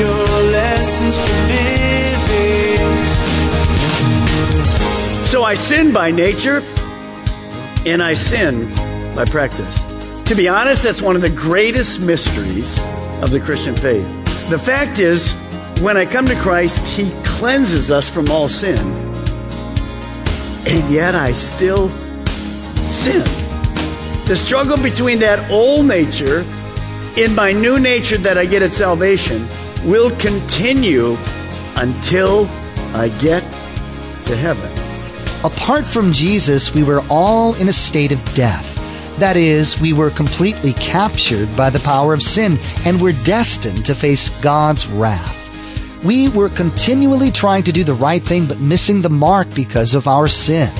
Your lessons for living. So I sin by nature and I sin by practice. To be honest, that's one of the greatest mysteries of the Christian faith. The fact is, when I come to Christ, He cleanses us from all sin. And yet I still sin. The struggle between that old nature and my new nature that I get at salvation will continue until I get to heaven. Apart from Jesus, we were all in a state of death. That is, we were completely captured by the power of sin and were destined to face God's wrath. We were continually trying to do the right thing but missing the mark because of our sin.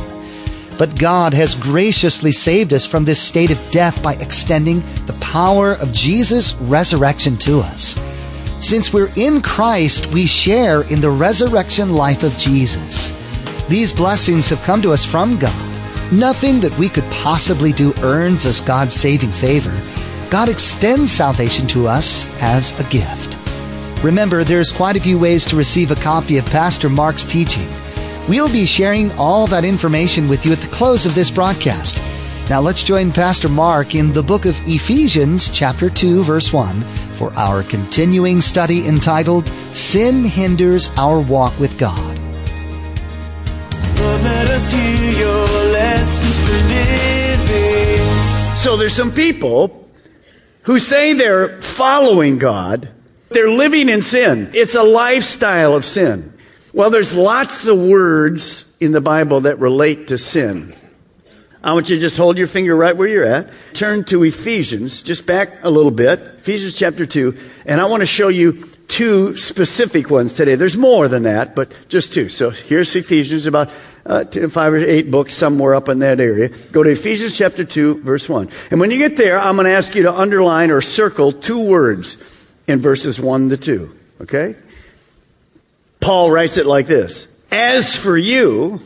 But God has graciously saved us from this state of death by extending the power of Jesus' resurrection to us. Since we're in Christ, we share in the resurrection life of Jesus. These blessings have come to us from God. Nothing that we could possibly do earns us God's saving favor. God extends salvation to us as a gift. Remember, there's quite a few ways to receive a copy of Pastor Mark's teaching. We'll be sharing all that information with you at the close of this broadcast. Now let's join Pastor Mark in the book of Ephesians, chapter 2, verse 1, for our continuing study entitled Sin Hinders Our Walk with God. So there's some people who say they're following God. They're living in sin. It's a lifestyle of sin. Well, there's lots of words in the Bible that relate to sin. I want you to just hold your finger right where you're at. Turn to Ephesians, just back a little bit. Ephesians chapter 2. And I want to show you two specific ones today. There's more than that, but just two. So here's Ephesians, about uh, five or eight books somewhere up in that area. Go to Ephesians chapter 2, verse 1. And when you get there, I'm going to ask you to underline or circle two words in verses 1 to 2. Okay? Paul writes it like this As for you,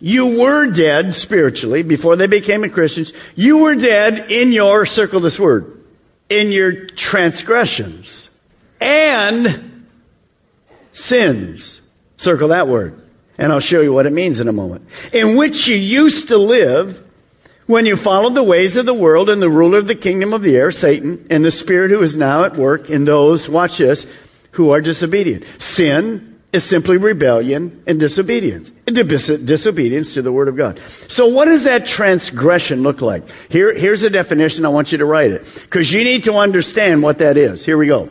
you were dead spiritually before they became Christians. You were dead in your, circle this word, in your transgressions and sins. Circle that word. And I'll show you what it means in a moment. In which you used to live when you followed the ways of the world and the ruler of the kingdom of the air, Satan, and the spirit who is now at work in those, watch this, who are disobedient. Sin is simply rebellion and disobedience. Disobedience to the Word of God. So what does that transgression look like? Here, here's a definition. I want you to write it. Because you need to understand what that is. Here we go.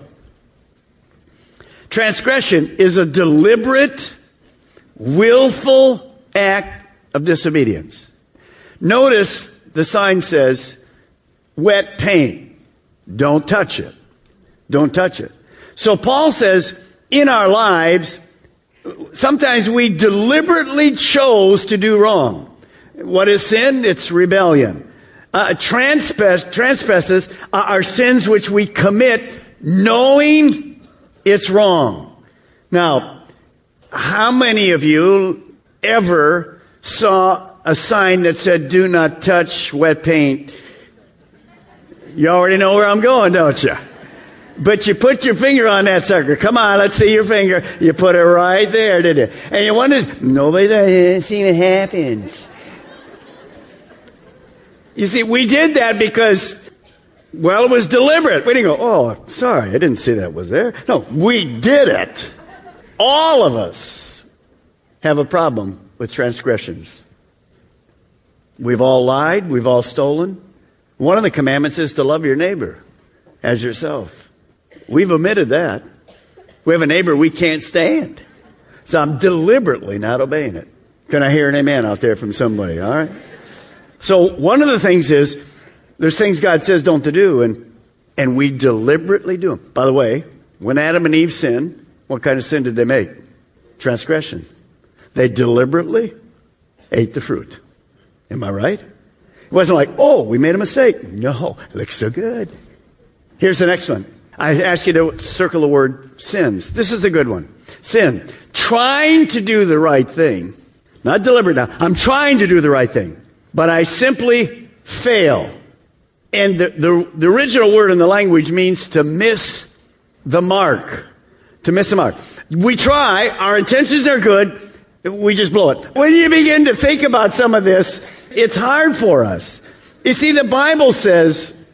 Transgression is a deliberate, willful act of disobedience. Notice the sign says, wet paint. Don't touch it. Don't touch it. So Paul says, in our lives, sometimes we deliberately chose to do wrong. What is sin? It's rebellion. Uh, transpass, trespasses are sins which we commit knowing it's wrong. Now, how many of you ever saw a sign that said, do not touch wet paint? You already know where I'm going, don't you? But you put your finger on that sucker. Come on, let's see your finger. You put it right there, did you? And you wonder, nobody's does see what happens. You see, we did that because, well, it was deliberate. We didn't go, oh, sorry, I didn't see that was there. No, we did it. All of us have a problem with transgressions. We've all lied. We've all stolen. One of the commandments is to love your neighbor as yourself. We've omitted that. We have a neighbor we can't stand. So I'm deliberately not obeying it. Can I hear an amen out there from somebody? All right. So one of the things is there's things God says don't to do, and and we deliberately do them. By the way, when Adam and Eve sinned, what kind of sin did they make? Transgression. They deliberately ate the fruit. Am I right? It wasn't like, oh, we made a mistake. No, it looks so good. Here's the next one. I ask you to circle the word sins. This is a good one. Sin. Trying to do the right thing. Not deliberate now. I'm trying to do the right thing. But I simply fail. And the, the, the original word in the language means to miss the mark. To miss the mark. We try, our intentions are good, we just blow it. When you begin to think about some of this, it's hard for us. You see, the Bible says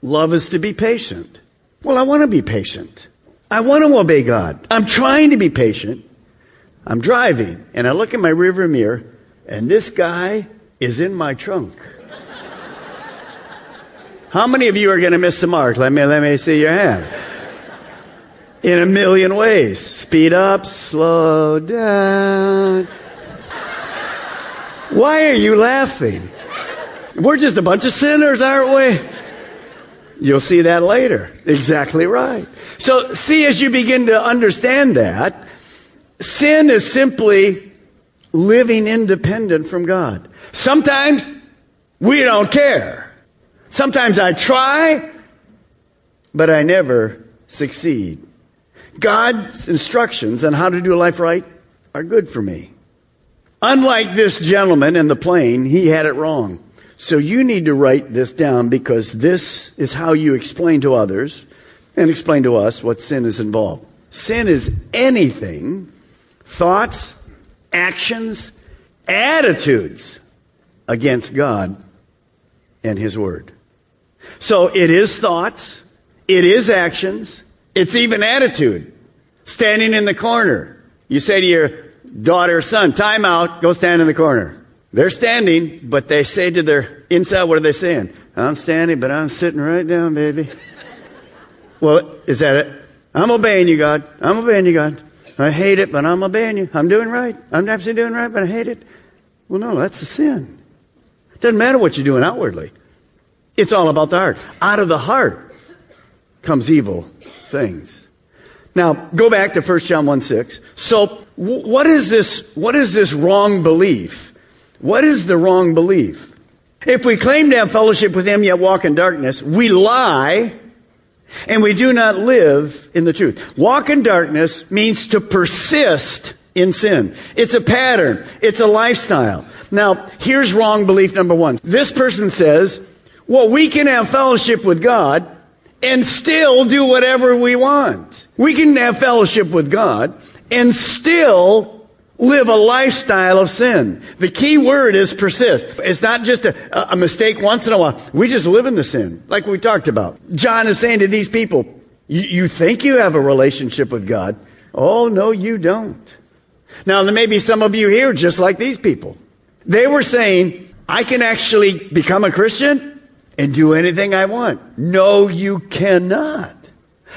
love is to be patient. Well, I want to be patient. I want to obey God. I'm trying to be patient. I'm driving and I look in my rearview mirror and this guy is in my trunk. How many of you are going to miss the mark? Let me, let me see your hand. In a million ways. Speed up, slow down. Why are you laughing? We're just a bunch of sinners, aren't we? You'll see that later. Exactly right. So see, as you begin to understand that, sin is simply living independent from God. Sometimes we don't care. Sometimes I try, but I never succeed. God's instructions on how to do life right are good for me. Unlike this gentleman in the plane, he had it wrong. So you need to write this down because this is how you explain to others and explain to us what sin is involved. Sin is anything, thoughts, actions, attitudes against God and His Word. So it is thoughts, it is actions, it's even attitude. Standing in the corner. You say to your daughter or son, time out, go stand in the corner. They're standing, but they say to their inside, what are they saying? I'm standing, but I'm sitting right down, baby. well, is that it? I'm obeying you, God. I'm obeying you, God. I hate it, but I'm obeying you. I'm doing right. I'm absolutely doing right, but I hate it. Well, no, that's a sin. It doesn't matter what you're doing outwardly. It's all about the heart. Out of the heart comes evil things. Now, go back to 1 John 1 6. So, what is this, what is this wrong belief? What is the wrong belief? If we claim to have fellowship with Him yet walk in darkness, we lie and we do not live in the truth. Walk in darkness means to persist in sin. It's a pattern. It's a lifestyle. Now, here's wrong belief number one. This person says, well, we can have fellowship with God and still do whatever we want. We can have fellowship with God and still live a lifestyle of sin. The key word is persist. It's not just a, a, mistake once in a while. We just live in the sin, like we talked about. John is saying to these people, you think you have a relationship with God. Oh, no, you don't. Now, there may be some of you here just like these people. They were saying, I can actually become a Christian and do anything I want. No, you cannot.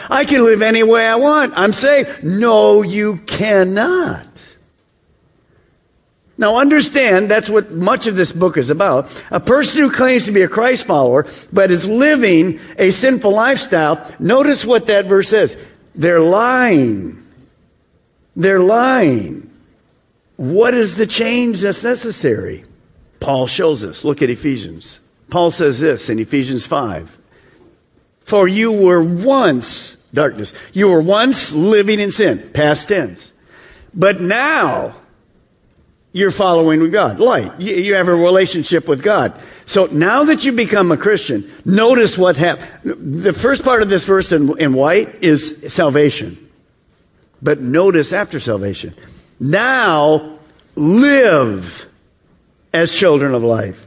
I can live any way I want. I'm saved. No, you cannot. Now understand that's what much of this book is about. A person who claims to be a Christ follower, but is living a sinful lifestyle, notice what that verse says. They're lying. They're lying. What is the change that's necessary? Paul shows us. Look at Ephesians. Paul says this in Ephesians 5. For you were once darkness. You were once living in sin, past tense. But now, you're following God. Light. You, have a relationship with God. So now that you become a Christian, notice what happened. The first part of this verse in, in white is salvation. But notice after salvation. Now live as children of life.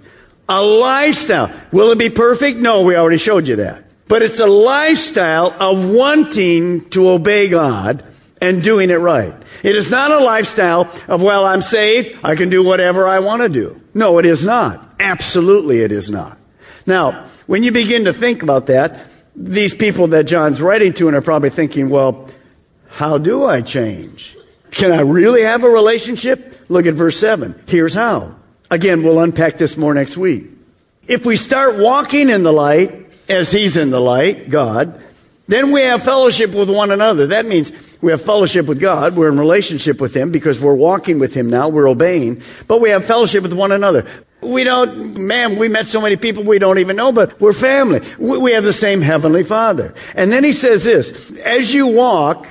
A lifestyle. Will it be perfect? No, we already showed you that. But it's a lifestyle of wanting to obey God and doing it right. It is not a lifestyle of, well, I'm saved, I can do whatever I want to do. No, it is not. Absolutely it is not. Now, when you begin to think about that, these people that John's writing to and are probably thinking, well, how do I change? Can I really have a relationship Look at verse 7. Here's how. Again, we'll unpack this more next week. If we start walking in the light, as He's in the light, God, then we have fellowship with one another. That means we have fellowship with God. We're in relationship with Him because we're walking with Him now. We're obeying. But we have fellowship with one another. We don't, man, we met so many people we don't even know, but we're family. We have the same Heavenly Father. And then He says this, as you walk,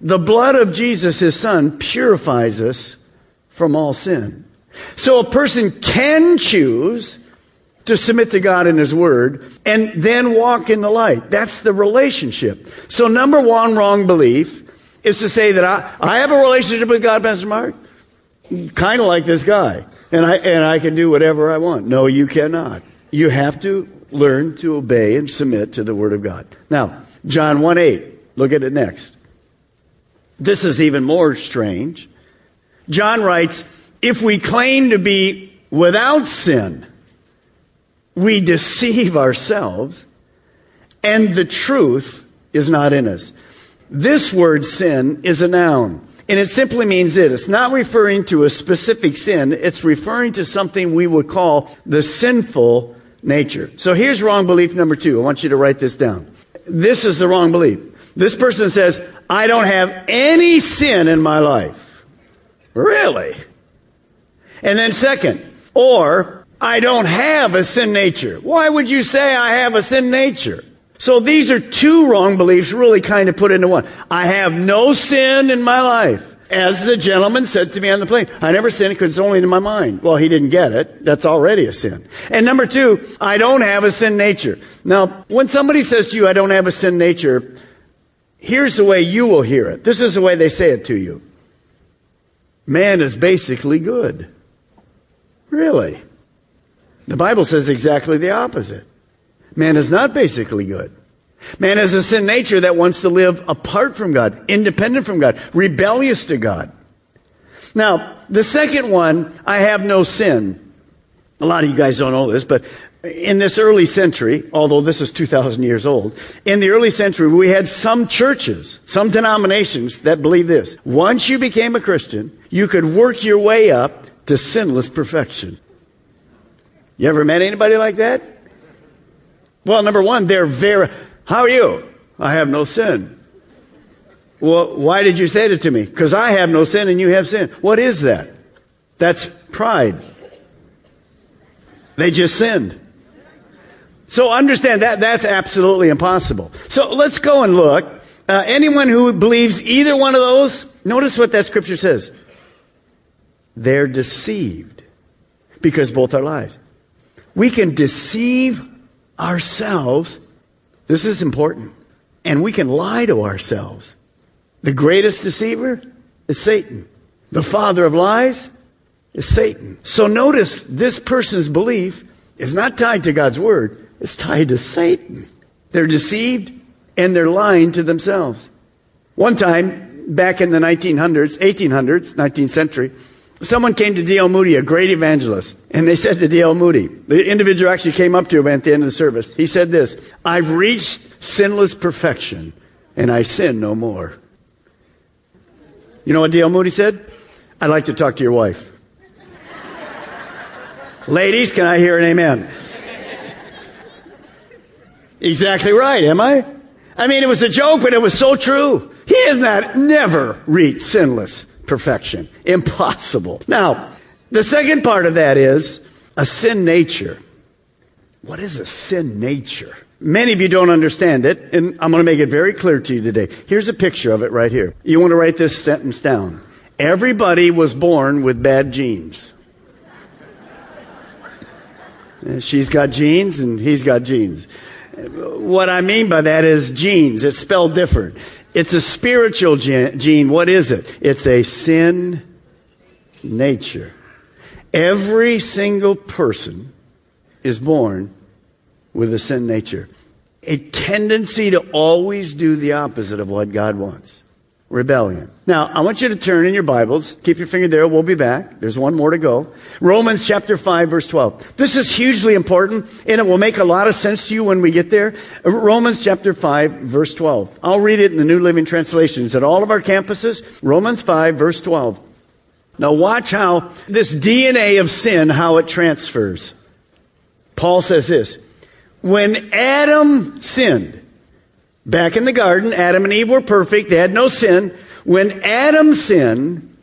the blood of Jesus, His Son, purifies us from all sin. So a person can choose to submit to God and His Word and then walk in the light. That's the relationship. So number one wrong belief is to say that I, I have a relationship with God, Pastor Mark, kind of like this guy, and I, and I can do whatever I want. No, you cannot. You have to learn to obey and submit to the Word of God. Now, John 1 8, look at it next. This is even more strange. John writes, if we claim to be without sin, we deceive ourselves and the truth is not in us. This word sin is a noun. And it simply means it. It's not referring to a specific sin. It's referring to something we would call the sinful nature. So here's wrong belief number two. I want you to write this down. This is the wrong belief. This person says, I don't have any sin in my life. Really? And then second, or I don't have a sin nature. Why would you say I have a sin nature? So these are two wrong beliefs really kind of put into one. I have no sin in my life. As the gentleman said to me on the plane, I never sin because it's only in my mind. Well, he didn't get it. That's already a sin. And number two, I don't have a sin nature. Now, when somebody says to you, I don't have a sin nature, here's the way you will hear it. This is the way they say it to you. Man is basically good. Really? The Bible says exactly the opposite. Man is not basically good. Man has a sin nature that wants to live apart from God, independent from God, rebellious to God. Now, the second one, I have no sin. A lot of you guys don't know this, but in this early century, although this is 2,000 years old, in the early century, we had some churches, some denominations that believed this. Once you became a Christian, you could work your way up to sinless perfection. You ever met anybody like that? Well, number one, they're very, how are you? I have no sin. Well, why did you say that to me? Because I have no sin and you have sin. What is that? That's pride. They just sinned. So understand that that's absolutely impossible. So let's go and look. Uh, anyone who believes either one of those, notice what that scripture says. They're deceived because both are lies. We can deceive ourselves. This is important. And we can lie to ourselves. The greatest deceiver is Satan. The father of lies is Satan. So notice this person's belief is not tied to God's word. It's tied to Satan. They're deceived and they're lying to themselves. One time, back in the 1900s, 1800s, 19th century, Someone came to D.L. Moody, a great evangelist, and they said to D.L. Moody, the individual actually came up to him at the end of the service. He said this, I've reached sinless perfection, and I sin no more. You know what D.L. Moody said? I'd like to talk to your wife. Ladies, can I hear an amen? exactly right, am I? I mean, it was a joke, but it was so true. He has not never reached sinless perfection. Impossible. Now, the second part of that is a sin nature. What is a sin nature? Many of you don't understand it, and I'm going to make it very clear to you today. Here's a picture of it right here. You want to write this sentence down. Everybody was born with bad genes. She's got genes and he's got genes. What I mean by that is genes. It's spelled different. It's a spiritual gene. What is it? It's a sin nature. Every single person is born with a sin nature. A tendency to always do the opposite of what God wants rebellion. Now, I want you to turn in your Bibles. Keep your finger there. We'll be back. There's one more to go. Romans chapter 5 verse 12. This is hugely important and it will make a lot of sense to you when we get there. Uh, Romans chapter 5 verse 12. I'll read it in the New Living Translation. It's at all of our campuses. Romans 5 verse 12. Now watch how this DNA of sin, how it transfers. Paul says this. When Adam sinned, back in the garden, Adam and Eve were perfect. They had no sin. When Adam sinned,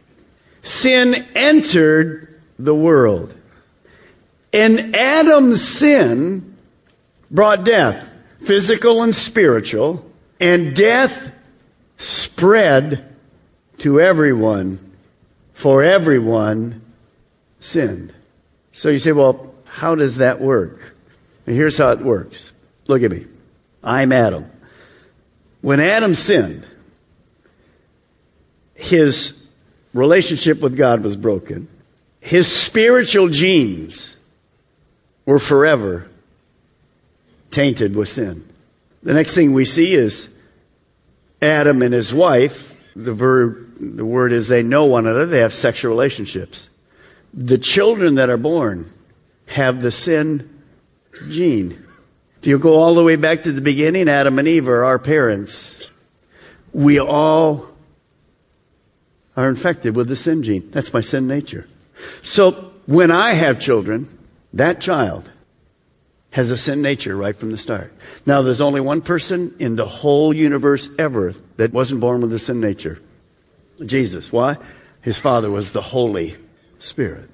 sin entered the world. And Adam's sin brought death, physical and spiritual, and death spread to everyone, for everyone sinned. So you say, well, how does that work? And here's how it works. Look at me. I'm Adam. When Adam sinned, his relationship with God was broken. His spiritual genes were forever tainted with sin. The next thing we see is Adam and his wife. The verb, the word is they know one another. They have sexual relationships. The children that are born have the sin gene. If you go all the way back to the beginning, Adam and Eve are our parents. We all are infected with the sin gene. That's my sin nature. So when I have children, that child has a sin nature right from the start. Now, there's only one person in the whole universe ever that wasn't born with a sin nature Jesus. Why? His father was the Holy Spirit.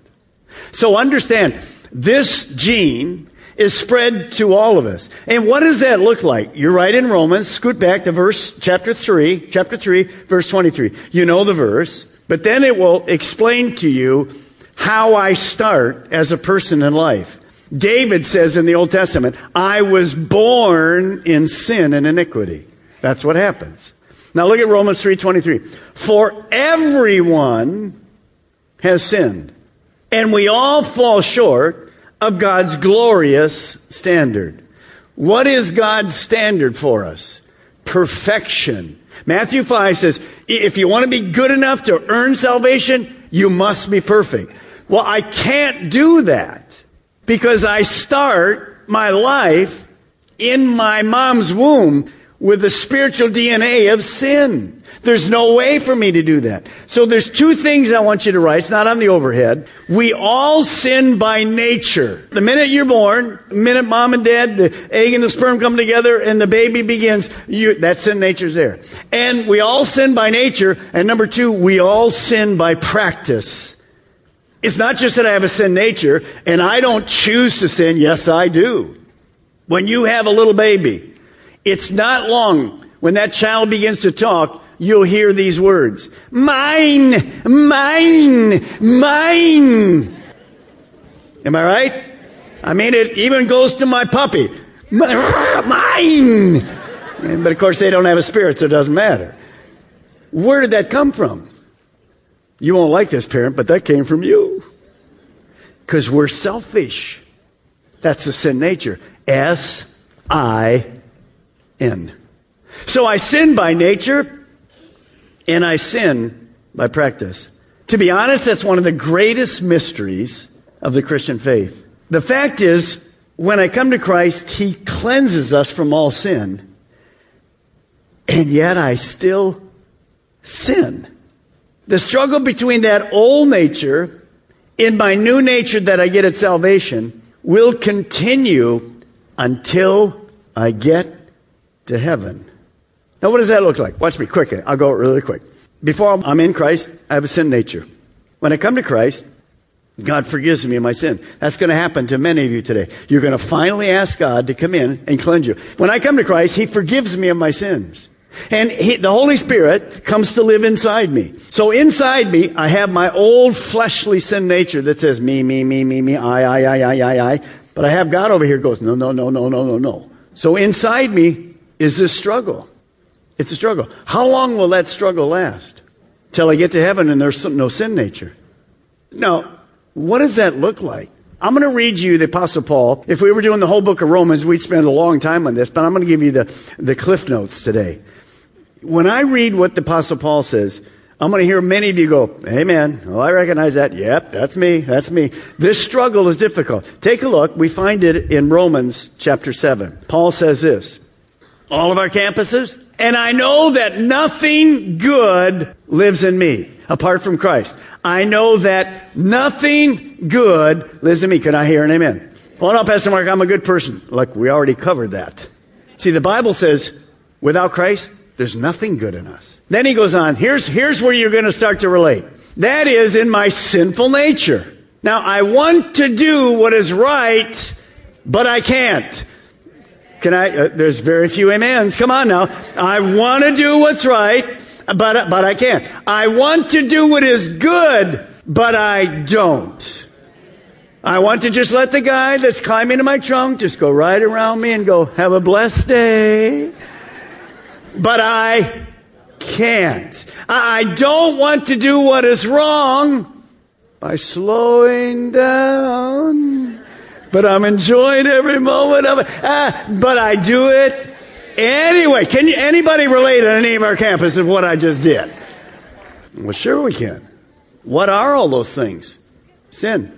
So understand, this gene is spread to all of us. And what does that look like? You're right in Romans. Scoot back to verse chapter 3, chapter 3, verse 23. You know the verse, but then it will explain to you how I start as a person in life. David says in the Old Testament, I was born in sin and iniquity. That's what happens. Now look at Romans 3:23. For everyone has sinned, and we all fall short of God's glorious standard. What is God's standard for us? Perfection. Matthew 5 says, if you want to be good enough to earn salvation, you must be perfect. Well, I can't do that because I start my life in my mom's womb with the spiritual DNA of sin. There's no way for me to do that. So there's two things I want you to write. It's not on the overhead. We all sin by nature. The minute you're born, the minute mom and dad, the egg and the sperm come together and the baby begins, you, that sin nature's there. And we all sin by nature. And number two, we all sin by practice. It's not just that I have a sin nature and I don't choose to sin. Yes, I do. When you have a little baby, it's not long when that child begins to talk, you'll hear these words. Mine, mine, mine. Am I right? I mean, it even goes to my puppy. Mine. But of course, they don't have a spirit, so it doesn't matter. Where did that come from? You won't like this, parent, but that came from you. Because we're selfish. That's the sin nature. S I N. So I sin by nature and I sin by practice. To be honest, that's one of the greatest mysteries of the Christian faith. The fact is, when I come to Christ, He cleanses us from all sin. And yet I still sin. The struggle between that old nature and my new nature that I get at salvation will continue until I get to heaven. Now, what does that look like? Watch me quickly. I'll go really quick. Before I'm in Christ, I have a sin nature. When I come to Christ, God forgives me of my sin. That's going to happen to many of you today. You're going to finally ask God to come in and cleanse you. When I come to Christ, He forgives me of my sins. And he, the Holy Spirit comes to live inside me. So inside me, I have my old fleshly sin nature that says me, me, me, me, me, I, I, I, I, I, I. But I have God over here goes, no, no, no, no, no, no, no. So inside me, is this struggle. It's a struggle. How long will that struggle last? Till I get to heaven and there's no sin nature. Now, what does that look like? I'm going to read you the Apostle Paul. If we were doing the whole book of Romans, we'd spend a long time on this, but I'm going to give you the, the cliff notes today. When I read what the Apostle Paul says, I'm going to hear many of you go, Amen. Oh, I recognize that. Yep, that's me. That's me. This struggle is difficult. Take a look. We find it in Romans chapter 7. Paul says this all of our campuses. And I know that nothing good lives in me apart from Christ. I know that nothing good, lives in me, can I hear an amen? Oh no, Pastor Mark, I'm a good person. Look, we already covered that. See, the Bible says, without Christ, there's nothing good in us. Then he goes on, here's, here's where you're going to start to relate. That is in my sinful nature. Now, I want to do what is right, but I can't. Can I? Uh, there's very few amens. Come on now. I want to do what's right, but, but I can't. I want to do what is good, but I don't. I want to just let the guy that's climbing in my trunk just go right around me and go, have a blessed day. But I can't. I don't want to do what is wrong by slowing down. But I'm enjoying every moment of it. Ah, but I do it anyway. Can you, anybody relate on any of our campus of what I just did? Well, sure we can. What are all those things? Sin.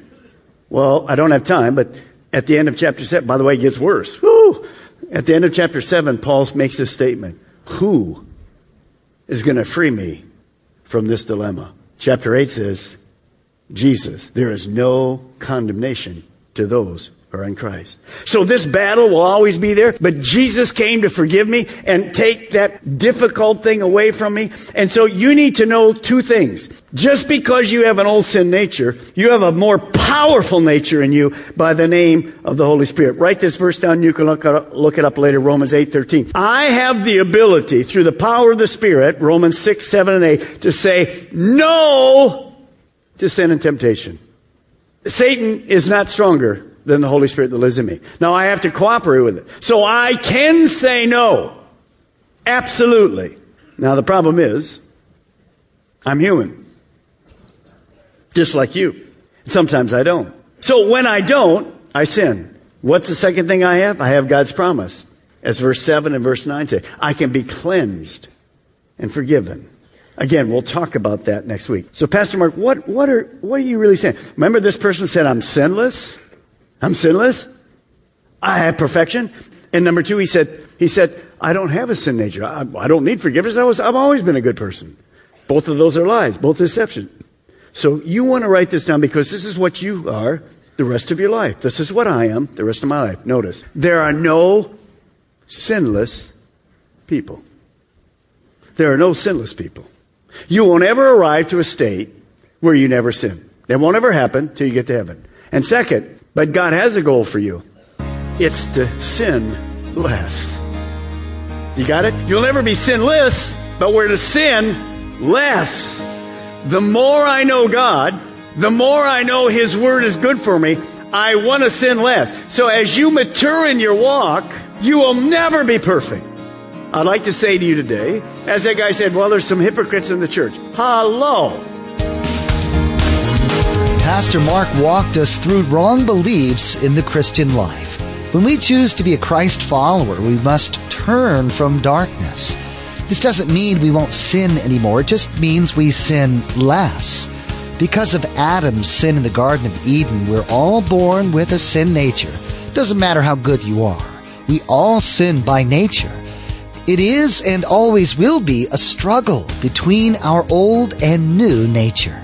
Well, I don't have time, but at the end of chapter 7, by the way, it gets worse. Woo! At the end of chapter 7, Paul makes this statement Who is going to free me from this dilemma? Chapter 8 says, Jesus, there is no condemnation to those who are in Christ. So this battle will always be there, but Jesus came to forgive me and take that difficult thing away from me. And so you need to know two things. Just because you have an old sin nature, you have a more powerful nature in you by the name of the Holy Spirit. Write this verse down. You can look it up, look it up later. Romans 8, 13. I have the ability through the power of the Spirit, Romans 6, 7, and 8, to say no to sin and temptation. Satan is not stronger than the Holy Spirit that lives in me. Now I have to cooperate with it. So I can say no. Absolutely. Now the problem is, I'm human. Just like you. Sometimes I don't. So when I don't, I sin. What's the second thing I have? I have God's promise. As verse 7 and verse 9 say, I can be cleansed and forgiven. Again, we'll talk about that next week. So, Pastor Mark, what, what, are, what are you really saying? Remember, this person said, I'm sinless? I'm sinless. I have perfection. And number two, he said, he said, I don't have a sin nature. I, I don't need forgiveness. I was, I've always been a good person. Both of those are lies, both deception. So you want to write this down because this is what you are the rest of your life. This is what I am the rest of my life. Notice, there are no sinless people. There are no sinless people. You won't ever arrive to a state where you never sin. That won't ever happen till you get to heaven. And second, but God has a goal for you. It's to sin less. You got it? You'll never be sinless, but we're to sin less. The more I know God, the more I know His Word is good for me, I want to sin less. So as you mature in your walk, you will never be perfect. I'd like to say to you today, as that guy said, well, there's some hypocrites in the church. Hello. Pastor Mark walked us through wrong beliefs in the Christian life. When we choose to be a Christ follower, we must turn from darkness. This doesn't mean we won't sin anymore, it just means we sin less. Because of Adam's sin in the Garden of Eden, we're all born with a sin nature. Doesn't matter how good you are. We all sin by nature. It is and always will be a struggle between our old and new nature.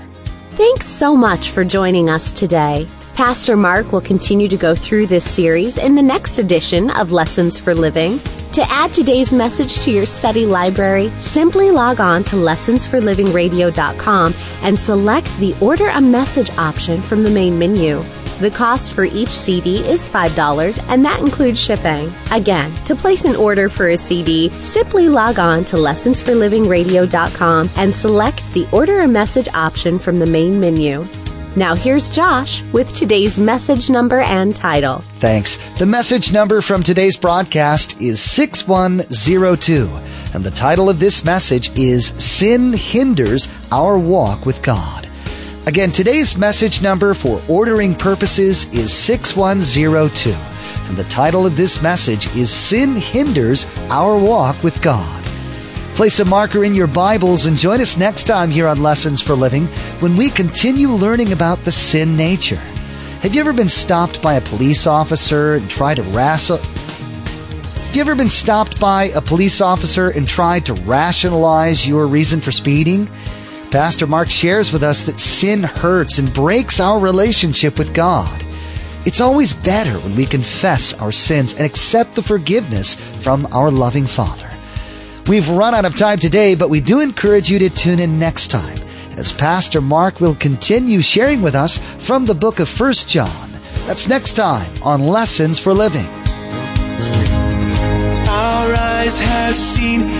Thanks so much for joining us today. Pastor Mark will continue to go through this series in the next edition of Lessons for Living. To add today's message to your study library, simply log on to lessonsforlivingradio.com and select the Order a Message option from the main menu. The cost for each CD is $5 and that includes shipping. Again, to place an order for a CD, simply log on to lessonsforlivingradio.com and select the Order a Message option from the main menu. Now here's Josh with today's message number and title. Thanks. The message number from today's broadcast is 6102. And the title of this message is Sin Hinders Our Walk with God. Again, today's message number for ordering purposes is 6102. And the title of this message is Sin Hinders Our Walk with God. Place a marker in your Bibles and join us next time here on Lessons for Living when we continue learning about the sin nature. Have you ever been stopped by a police officer and tried to wrestle? Have you ever been stopped by a police officer and tried to rationalize your reason for speeding? Pastor Mark shares with us that sin hurts and breaks our relationship with God. It's always better when we confess our sins and accept the forgiveness from our loving Father. We've run out of time today, but we do encourage you to tune in next time as Pastor Mark will continue sharing with us from the book of 1 John. That's next time on Lessons for Living. Our eyes have seen